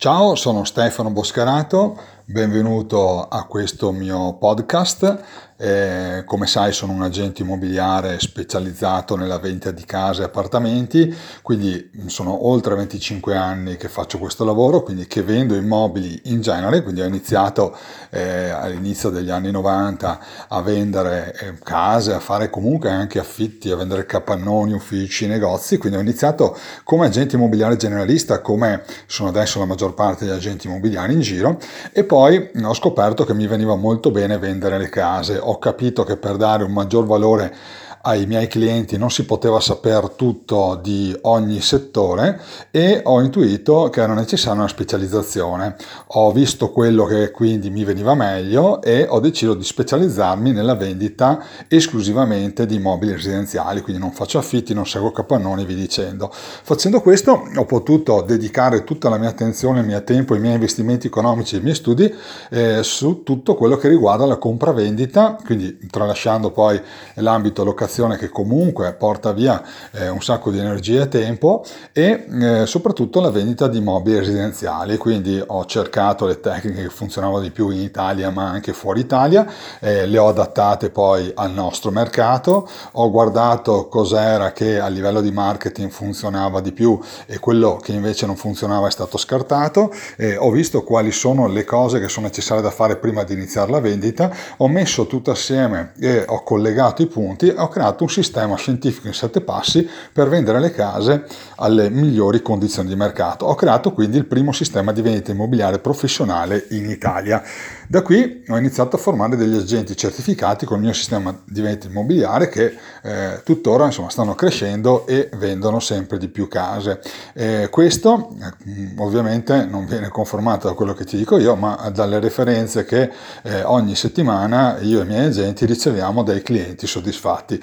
Ciao, sono Stefano Boscarato, benvenuto a questo mio podcast. Eh, come sai sono un agente immobiliare specializzato nella vendita di case e appartamenti, quindi sono oltre 25 anni che faccio questo lavoro, quindi che vendo immobili in genere, quindi ho iniziato eh, all'inizio degli anni 90 a vendere eh, case, a fare comunque anche affitti, a vendere capannoni, uffici, negozi, quindi ho iniziato come agente immobiliare generalista, come sono adesso la maggior parte degli agenti immobiliari in giro, e poi ho scoperto che mi veniva molto bene vendere le case. Ho capito che per dare un maggior valore ai miei clienti non si poteva sapere tutto di ogni settore e ho intuito che era necessaria una specializzazione. Ho visto quello che quindi mi veniva meglio e ho deciso di specializzarmi nella vendita esclusivamente di immobili residenziali, quindi non faccio affitti, non seguo capannoni, vi dicendo. Facendo questo ho potuto dedicare tutta la mia attenzione, il mio tempo, i miei investimenti economici, i miei studi eh, su tutto quello che riguarda la compravendita, quindi tralasciando poi l'ambito locazione che comunque porta via eh, un sacco di energia e tempo e eh, soprattutto la vendita di mobili residenziali. Quindi ho cercato le tecniche che funzionavano di più in Italia ma anche fuori Italia, eh, le ho adattate poi al nostro mercato, ho guardato cos'era che a livello di marketing funzionava di più e quello che invece non funzionava è stato scartato, ho visto quali sono le cose che sono necessarie da fare prima di iniziare la vendita, ho messo tutto assieme e ho collegato i punti, ho creato un sistema scientifico in sette passi per vendere le case alle migliori condizioni di mercato. Ho creato quindi il primo sistema di vendita immobiliare professionale in Italia. Da qui ho iniziato a formare degli agenti certificati con il mio sistema di vendita immobiliare che eh, tuttora insomma, stanno crescendo e vendono sempre di più case. Eh, questo eh, ovviamente non viene confermato da quello che ti dico io, ma dalle referenze che eh, ogni settimana io e i miei agenti riceviamo dai clienti soddisfatti.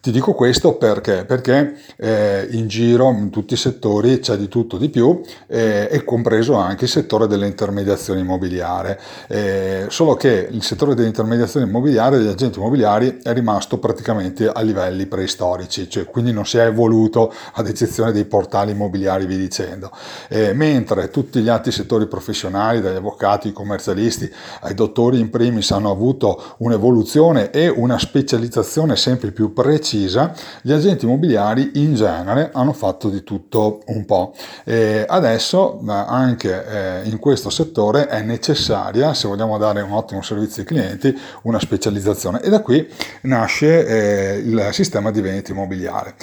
Ti dico questo perché? Perché eh, in giro in tutti i settori c'è di tutto di più eh, e compreso anche il settore dell'intermediazione immobiliare. Eh, solo che il settore dell'intermediazione immobiliare degli agenti immobiliari è rimasto praticamente a livelli preistorici, cioè quindi non si è evoluto ad eccezione dei portali immobiliari vi dicendo. Eh, mentre tutti gli altri settori professionali, dagli avvocati, ai commercialisti, ai dottori in primis hanno avuto un'evoluzione e una specializzazione sempre più precisa precisa, gli agenti immobiliari in genere hanno fatto di tutto un po'. E adesso anche eh, in questo settore è necessaria, se vogliamo dare un ottimo servizio ai clienti, una specializzazione e da qui nasce eh, il sistema di vendita immobiliare.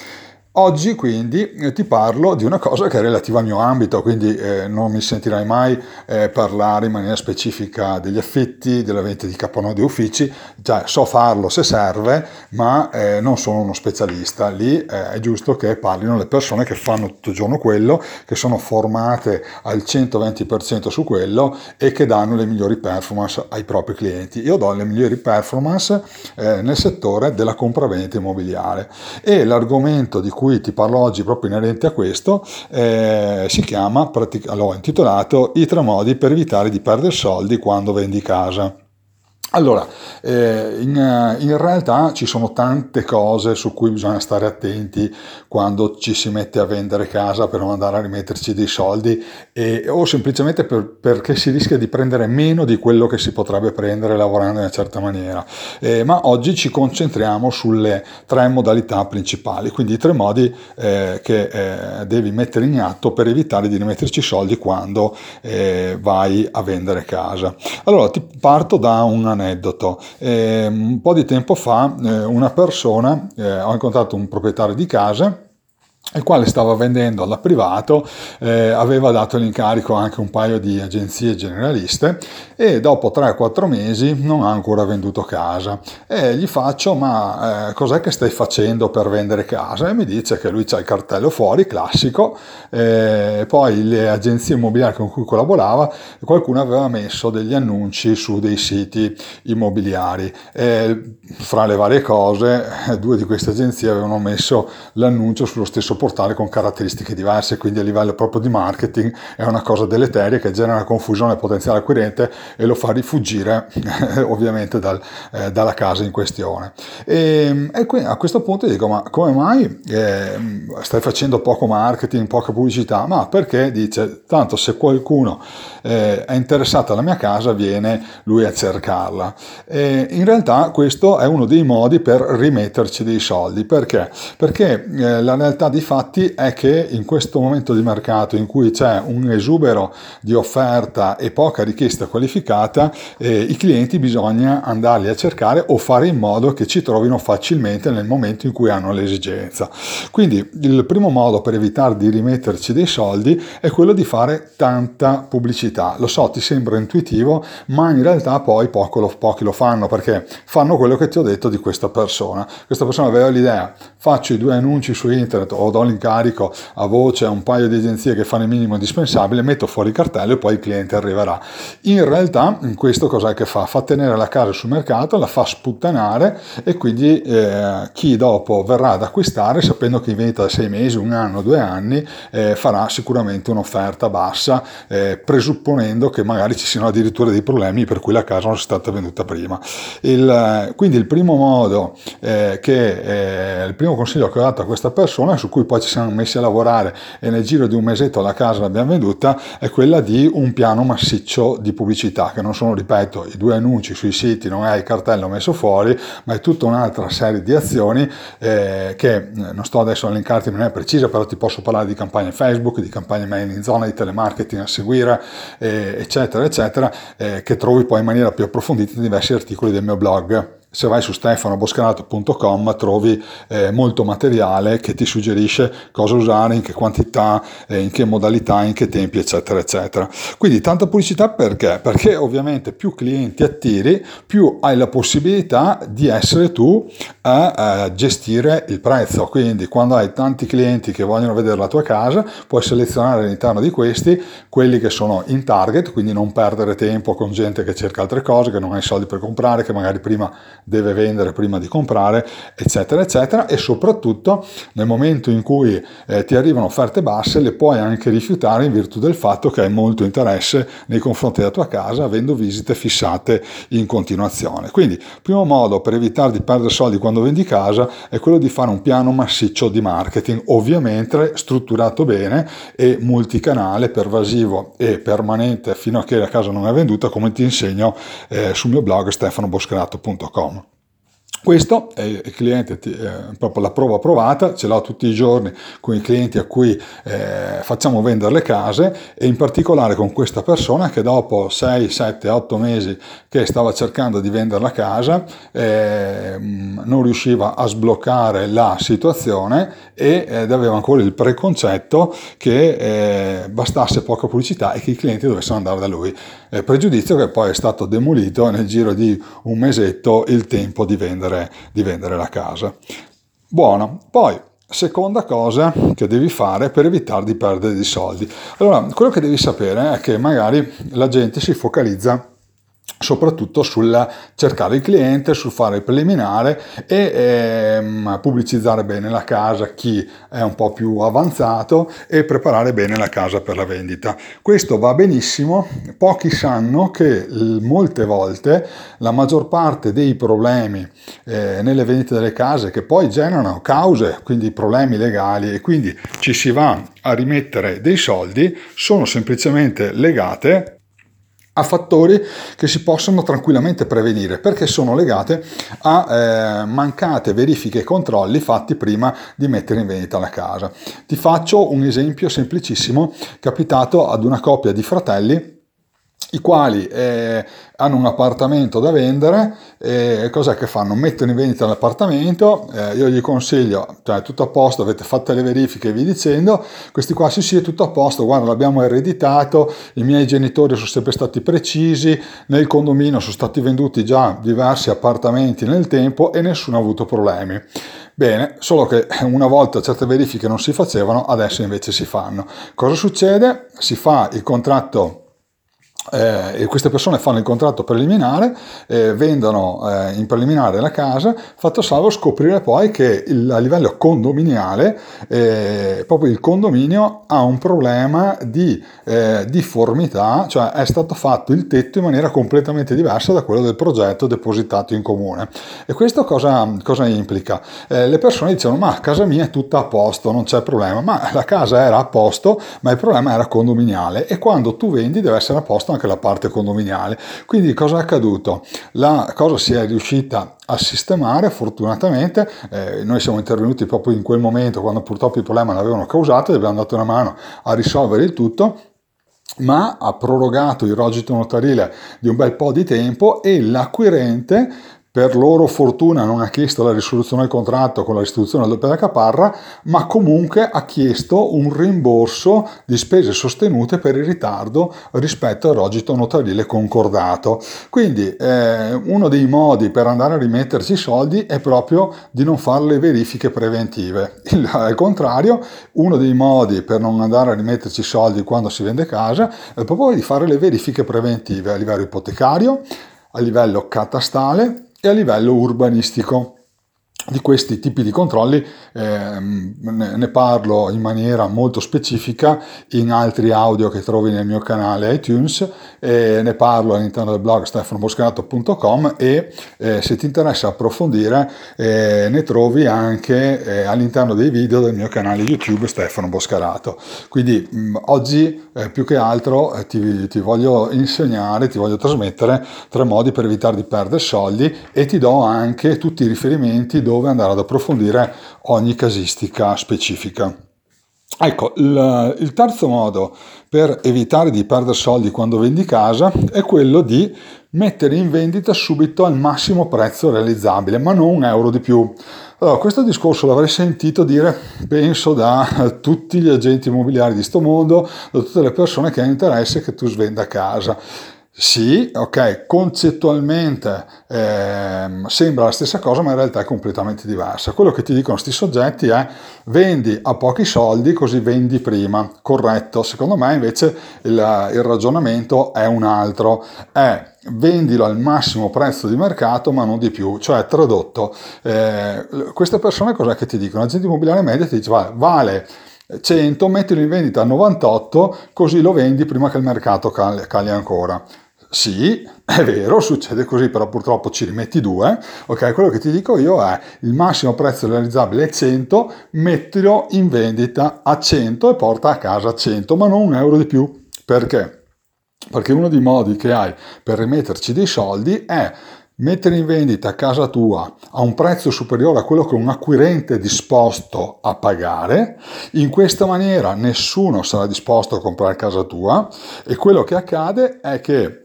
Oggi quindi eh, ti parlo di una cosa che è relativa al mio ambito, quindi eh, non mi sentirai mai eh, parlare in maniera specifica degli affitti, della vendita di capannoni uffici, cioè so farlo se serve, ma eh, non sono uno specialista. Lì eh, è giusto che parlino le persone che fanno tutto il giorno quello, che sono formate al 120% su quello e che danno le migliori performance ai propri clienti. Io do le migliori performance eh, nel settore della compravendita immobiliare e l'argomento di cui cui ti parlo oggi proprio inerente a questo eh, si chiama, l'ho intitolato I tre modi per evitare di perdere soldi quando vendi casa. Allora, eh, in, in, realtà ci sono tante cose su cui bisogna stare attenti quando ci si mette a vendere casa per non andare a rimetterci dei soldi e, o semplicemente per, perché si rischia di prendere meno di quello che si potrebbe prendere lavorando in una certa maniera. Eh, ma oggi ci concentriamo sulle tre modalità principali, quindi i tre modi eh, che eh, devi mettere in atto per evitare di rimetterci soldi quando eh, vai a vendere casa. Allora, ti parto da un aneddoto. Eh, un po' di tempo fa eh, una persona, eh, ho incontrato un proprietario di casa il quale stava vendendo da privato, eh, aveva dato l'incarico anche un paio di agenzie generaliste e dopo 3-4 mesi non ha ancora venduto casa. E gli faccio, ma eh, cos'è che stai facendo per vendere casa? E mi dice che lui c'ha il cartello fuori, classico, eh, poi le agenzie immobiliari con cui collaborava, qualcuno aveva messo degli annunci su dei siti immobiliari. E fra le varie cose, due di queste agenzie avevano messo l'annuncio sullo stesso portale con caratteristiche diverse, quindi a livello proprio di marketing è una cosa deleteria che genera confusione al potenziale acquirente e lo fa rifuggire ovviamente dal, eh, dalla casa in questione. E, e qui, a questo punto dico, ma come mai eh, stai facendo poco marketing, poca pubblicità? Ma perché dice, tanto se qualcuno eh, è interessato alla mia casa viene lui a cercarla. E in realtà questo è uno dei modi per rimetterci dei soldi. Perché? Perché eh, la realtà di fatti è che in questo momento di mercato in cui c'è un esubero di offerta e poca richiesta qualificata, eh, i clienti bisogna andarli a cercare o fare in modo che ci trovino facilmente nel momento in cui hanno l'esigenza. Quindi il primo modo per evitare di rimetterci dei soldi è quello di fare tanta pubblicità. Lo so, ti sembra intuitivo, ma in realtà poi lo, pochi lo fanno perché fanno quello che ti ho detto di questa persona. Questa persona aveva l'idea, faccio i due annunci su internet o do l'incarico a voce a un paio di agenzie che fanno il minimo indispensabile, metto fuori il cartello e poi il cliente arriverà. In realtà questo cos'è che fa? Fa tenere la casa sul mercato, la fa sputtanare e quindi eh, chi dopo verrà ad acquistare sapendo che in vendita da sei mesi, un anno, due anni eh, farà sicuramente un'offerta bassa eh, presupponendo che magari ci siano addirittura dei problemi per cui la casa non è stata venduta prima. Il, quindi il primo modo eh, che eh, il primo consiglio che ho dato a questa persona su cui poi ci siamo messi a lavorare e nel giro di un mesetto la casa l'abbiamo venduta è quella di un piano massiccio di pubblicità che non sono ripeto i due annunci sui siti non è il cartello messo fuori ma è tutta un'altra serie di azioni eh, che eh, non sto adesso a elencarti non è precisa però ti posso parlare di campagne Facebook di campagne mail in zona di telemarketing a seguire eh, eccetera eccetera eh, che trovi poi in maniera più approfondita in diversi articoli del mio blog se vai su stefanoboscanato.com trovi eh, molto materiale che ti suggerisce cosa usare, in che quantità, eh, in che modalità, in che tempi, eccetera, eccetera. Quindi tanta pubblicità perché? Perché ovviamente più clienti attiri, più hai la possibilità di essere tu a, a gestire il prezzo. Quindi quando hai tanti clienti che vogliono vedere la tua casa, puoi selezionare all'interno di questi quelli che sono in target, quindi non perdere tempo con gente che cerca altre cose, che non ha i soldi per comprare, che magari prima deve vendere prima di comprare, eccetera, eccetera. E soprattutto nel momento in cui eh, ti arrivano offerte basse, le puoi anche rifiutare in virtù del fatto che hai molto interesse nei confronti della tua casa, avendo visite fissate in continuazione. Quindi, primo modo per evitare di perdere soldi quando vendi casa è quello di fare un piano massiccio di marketing, ovviamente strutturato bene e multicanale, pervasivo e permanente fino a che la casa non è venduta, come ti insegno eh, sul mio blog stefanoboscrato.com. Questo è il cliente, eh, proprio la prova provata, ce l'ho tutti i giorni con i clienti a cui eh, facciamo vendere le case e in particolare con questa persona che dopo 6, 7, 8 mesi che stava cercando di vendere la casa eh, non riusciva a sbloccare la situazione ed aveva ancora il preconcetto che eh, bastasse poca pubblicità e che i clienti dovessero andare da lui. Pregiudizio che poi è stato demolito nel giro di un mesetto il tempo di vendere di vendere la casa. Buono, poi Seconda cosa che devi fare per evitare di perdere dei soldi. Allora, quello che devi sapere è che magari la gente si focalizza soprattutto sul cercare il cliente, sul fare il preliminare e ehm, pubblicizzare bene la casa chi è un po' più avanzato e preparare bene la casa per la vendita. Questo va benissimo, pochi sanno che molte volte la maggior parte dei problemi eh, nelle vendite delle case che poi generano cause, quindi problemi legali e quindi ci si va a rimettere dei soldi sono semplicemente legate a fattori che si possono tranquillamente prevenire perché sono legate a eh, mancate verifiche e controlli fatti prima di mettere in vendita la casa. Ti faccio un esempio semplicissimo capitato ad una coppia di fratelli i quali eh, hanno un appartamento da vendere e cos'è che fanno? Mettono in vendita l'appartamento, eh, io gli consiglio, cioè tutto a posto, avete fatto le verifiche vi dicendo, questi qua sì sì è tutto a posto, guarda l'abbiamo ereditato, i miei genitori sono sempre stati precisi, nel condominio sono stati venduti già diversi appartamenti nel tempo e nessuno ha avuto problemi. Bene, solo che una volta certe verifiche non si facevano, adesso invece si fanno. Cosa succede? Si fa il contratto eh, queste persone fanno il contratto preliminare, eh, vendono eh, in preliminare la casa, fatto salvo scoprire poi che il, a livello condominiale eh, proprio il condominio ha un problema di eh, difformità, cioè è stato fatto il tetto in maniera completamente diversa da quello del progetto depositato in comune. E questo cosa, cosa implica? Eh, le persone dicono ma casa mia è tutta a posto, non c'è problema, ma la casa era a posto, ma il problema era condominiale e quando tu vendi deve essere a posto anche la parte condominiale. Quindi cosa è accaduto? La cosa si è riuscita a sistemare, fortunatamente, eh, noi siamo intervenuti proprio in quel momento quando purtroppo il problema l'avevano causato e abbiamo dato una mano a risolvere il tutto ma ha prorogato il rogito notarile di un bel po' di tempo e l'acquirente per loro fortuna non ha chiesto la risoluzione del contratto con la restituzione del doppia della caparra, ma comunque ha chiesto un rimborso di spese sostenute per il ritardo rispetto al rogito notarile concordato. Quindi eh, uno dei modi per andare a rimetterci i soldi è proprio di non fare le verifiche preventive. Il, al contrario, uno dei modi per non andare a rimetterci i soldi quando si vende casa è proprio di fare le verifiche preventive a livello ipotecario, a livello catastale e a livello urbanistico di questi tipi di controlli eh, ne parlo in maniera molto specifica in altri audio che trovi nel mio canale iTunes e ne parlo all'interno del blog stefanoboscarato.com e eh, se ti interessa approfondire eh, ne trovi anche eh, all'interno dei video del mio canale YouTube Stefano Boscarato. Quindi mh, oggi eh, più che altro eh, ti, ti voglio insegnare, ti voglio trasmettere tre modi per evitare di perdere soldi e ti do anche tutti i riferimenti dove dove andare ad approfondire ogni casistica specifica. Ecco, il, il, terzo modo per evitare di perdere soldi quando vendi casa è quello di mettere in vendita subito al massimo prezzo realizzabile, ma non un euro di più. Allora, questo discorso l'avrei sentito dire, penso, da tutti gli agenti immobiliari di questo mondo, da tutte le persone che hanno interesse che tu svenda casa. Sì, ok, concettualmente eh, sembra la stessa cosa, ma in realtà è completamente diversa. Quello che ti dicono questi soggetti è vendi a pochi soldi così vendi prima. Corretto, secondo me invece il, il ragionamento è un altro, è vendilo al massimo prezzo di mercato ma non di più, cioè tradotto, eh, queste persone cosa che ti dicono? L'agente immobiliare medio ti dice vale, vale 100, mettilo in vendita a 98 così lo vendi prima che il mercato cali ancora sì, è vero, succede così, però purtroppo ci rimetti due. Ok, quello che ti dico io è il massimo prezzo realizzabile è 100, mettilo in vendita a 100 e porta a casa 100, ma non un euro di più. Perché? Perché uno dei modi che hai per rimetterci dei soldi è mettere in vendita casa tua a un prezzo superiore a quello che un acquirente è disposto a pagare, in questa maniera nessuno sarà disposto a comprare casa tua e quello che accade è che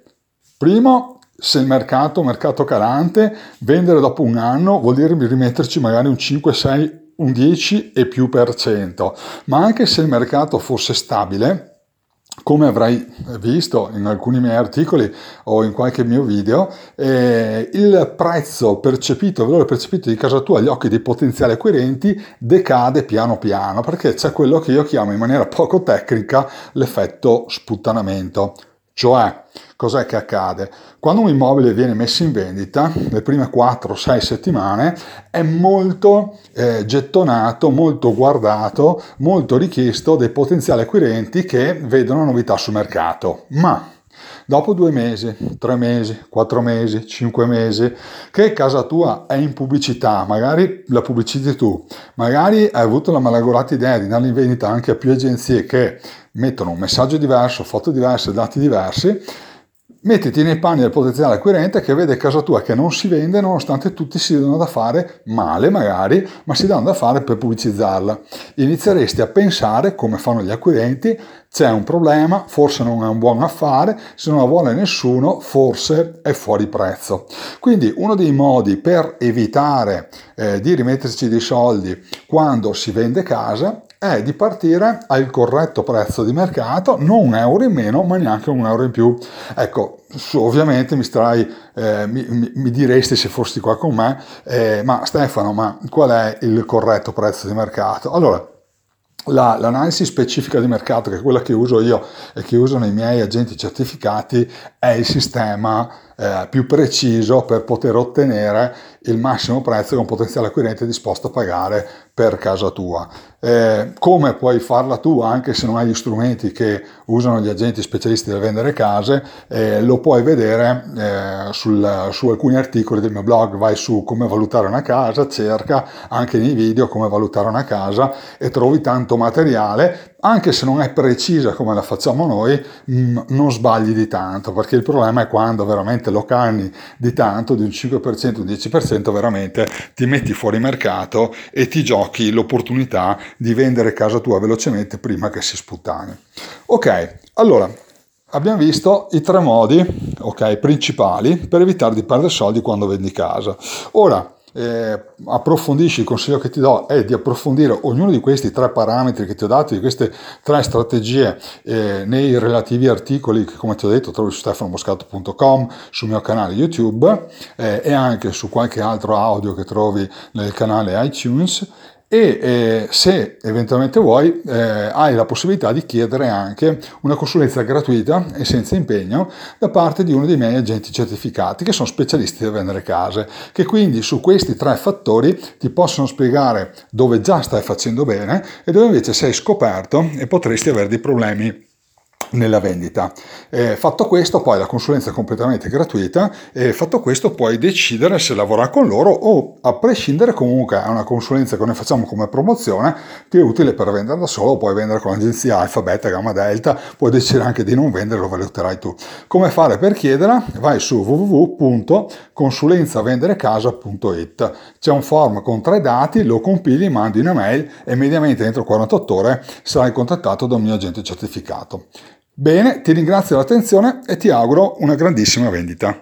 Primo, se il mercato, mercato calante, vendere dopo un anno vuol dire rimetterci magari un 5, 6, un 10 e più per cento. Ma anche se il mercato fosse stabile, come avrai visto in alcuni miei articoli o in qualche mio video, eh, il prezzo percepito, il valore percepito di casa tua agli occhi dei potenziali acquirenti decade piano piano, perché c'è quello che io chiamo in maniera poco tecnica l'effetto sputtanamento. Cioè, cos'è che accade? Quando un immobile viene messo in vendita, le prime 4-6 settimane, è molto eh, gettonato, molto guardato, molto richiesto dai potenziali acquirenti che vedono novità sul mercato. Ma Dopo due mesi, tre mesi, quattro mesi, cinque mesi, che casa tua è in pubblicità, magari la pubblicizzi tu, magari hai avuto la malaugurata idea di dare in vendita anche a più agenzie che mettono un messaggio diverso, foto diverse, dati diversi, mettiti nei panni del potenziale acquirente che vede casa tua che non si vende nonostante tutti si danno da fare male magari, ma si danno da fare per pubblicizzarla. Inizieresti a pensare, come fanno gli acquirenti, c'è un problema, forse non è un buon affare, se non la vuole nessuno, forse è fuori prezzo. Quindi uno dei modi per evitare eh, di rimetterci dei soldi quando si vende casa è di partire al corretto prezzo di mercato, non un euro in meno, ma neanche un euro in più. Ecco, ovviamente mi, starai, eh, mi, mi, diresti se fossi qua con me, eh, ma Stefano, ma qual è il corretto prezzo di mercato? Allora, la, l'analisi specifica di mercato, che è quella che uso io e che usano i miei agenti certificati, è il sistema eh, più preciso per poter ottenere il massimo prezzo che un potenziale acquirente è disposto a pagare per casa tua. Eh, come puoi farla tu anche se non hai gli strumenti che usano gli agenti specialisti del vendere case, eh, lo puoi vedere eh, sul, su alcuni articoli del mio blog, vai su come valutare una casa, cerca anche nei video come valutare una casa e trovi tanto materiale, anche se non è precisa come la facciamo noi, mm, non sbagli di tanto, perché il problema è quando veramente lo canni di tanto, di un 5%, un 10%, veramente ti metti fuori mercato e ti giochi l'opportunità di vendere casa tua velocemente prima che si sputtani. Ok, allora abbiamo visto i tre modi okay, principali per evitare di perdere soldi quando vendi casa. Ora, eh, approfondisci, il consiglio che ti do è di approfondire ognuno di questi tre parametri che ti ho dato, di queste tre strategie eh, nei relativi articoli che come ti ho detto trovi su stefanoboscato.com, sul mio canale YouTube eh, e anche su qualche altro audio che trovi nel canale iTunes e eh, se eventualmente vuoi eh, hai la possibilità di chiedere anche una consulenza gratuita e senza impegno da parte di uno dei miei agenti certificati che sono specialisti del vendere case che quindi su questi tre fattori ti possono spiegare dove già stai facendo bene e dove invece sei scoperto e potresti avere dei problemi nella vendita. Eh, fatto questo, poi la consulenza è completamente gratuita e fatto questo puoi decidere se lavorare con loro o a prescindere comunque è una consulenza che noi facciamo come promozione che è utile per vendere da solo, puoi vendere con l'agenzia Alfa, Beta, Gamma, Delta, puoi decidere anche di non vendere, lo valuterai tu. Come fare per chiederla? Vai su www.consulenzavenderecasa.it c'è un form con tre dati, lo compili, mandi una mail e mediamente entro 48 ore sarai contattato da un mio agente certificato. Bene, ti ringrazio dell'attenzione e ti auguro una grandissima vendita.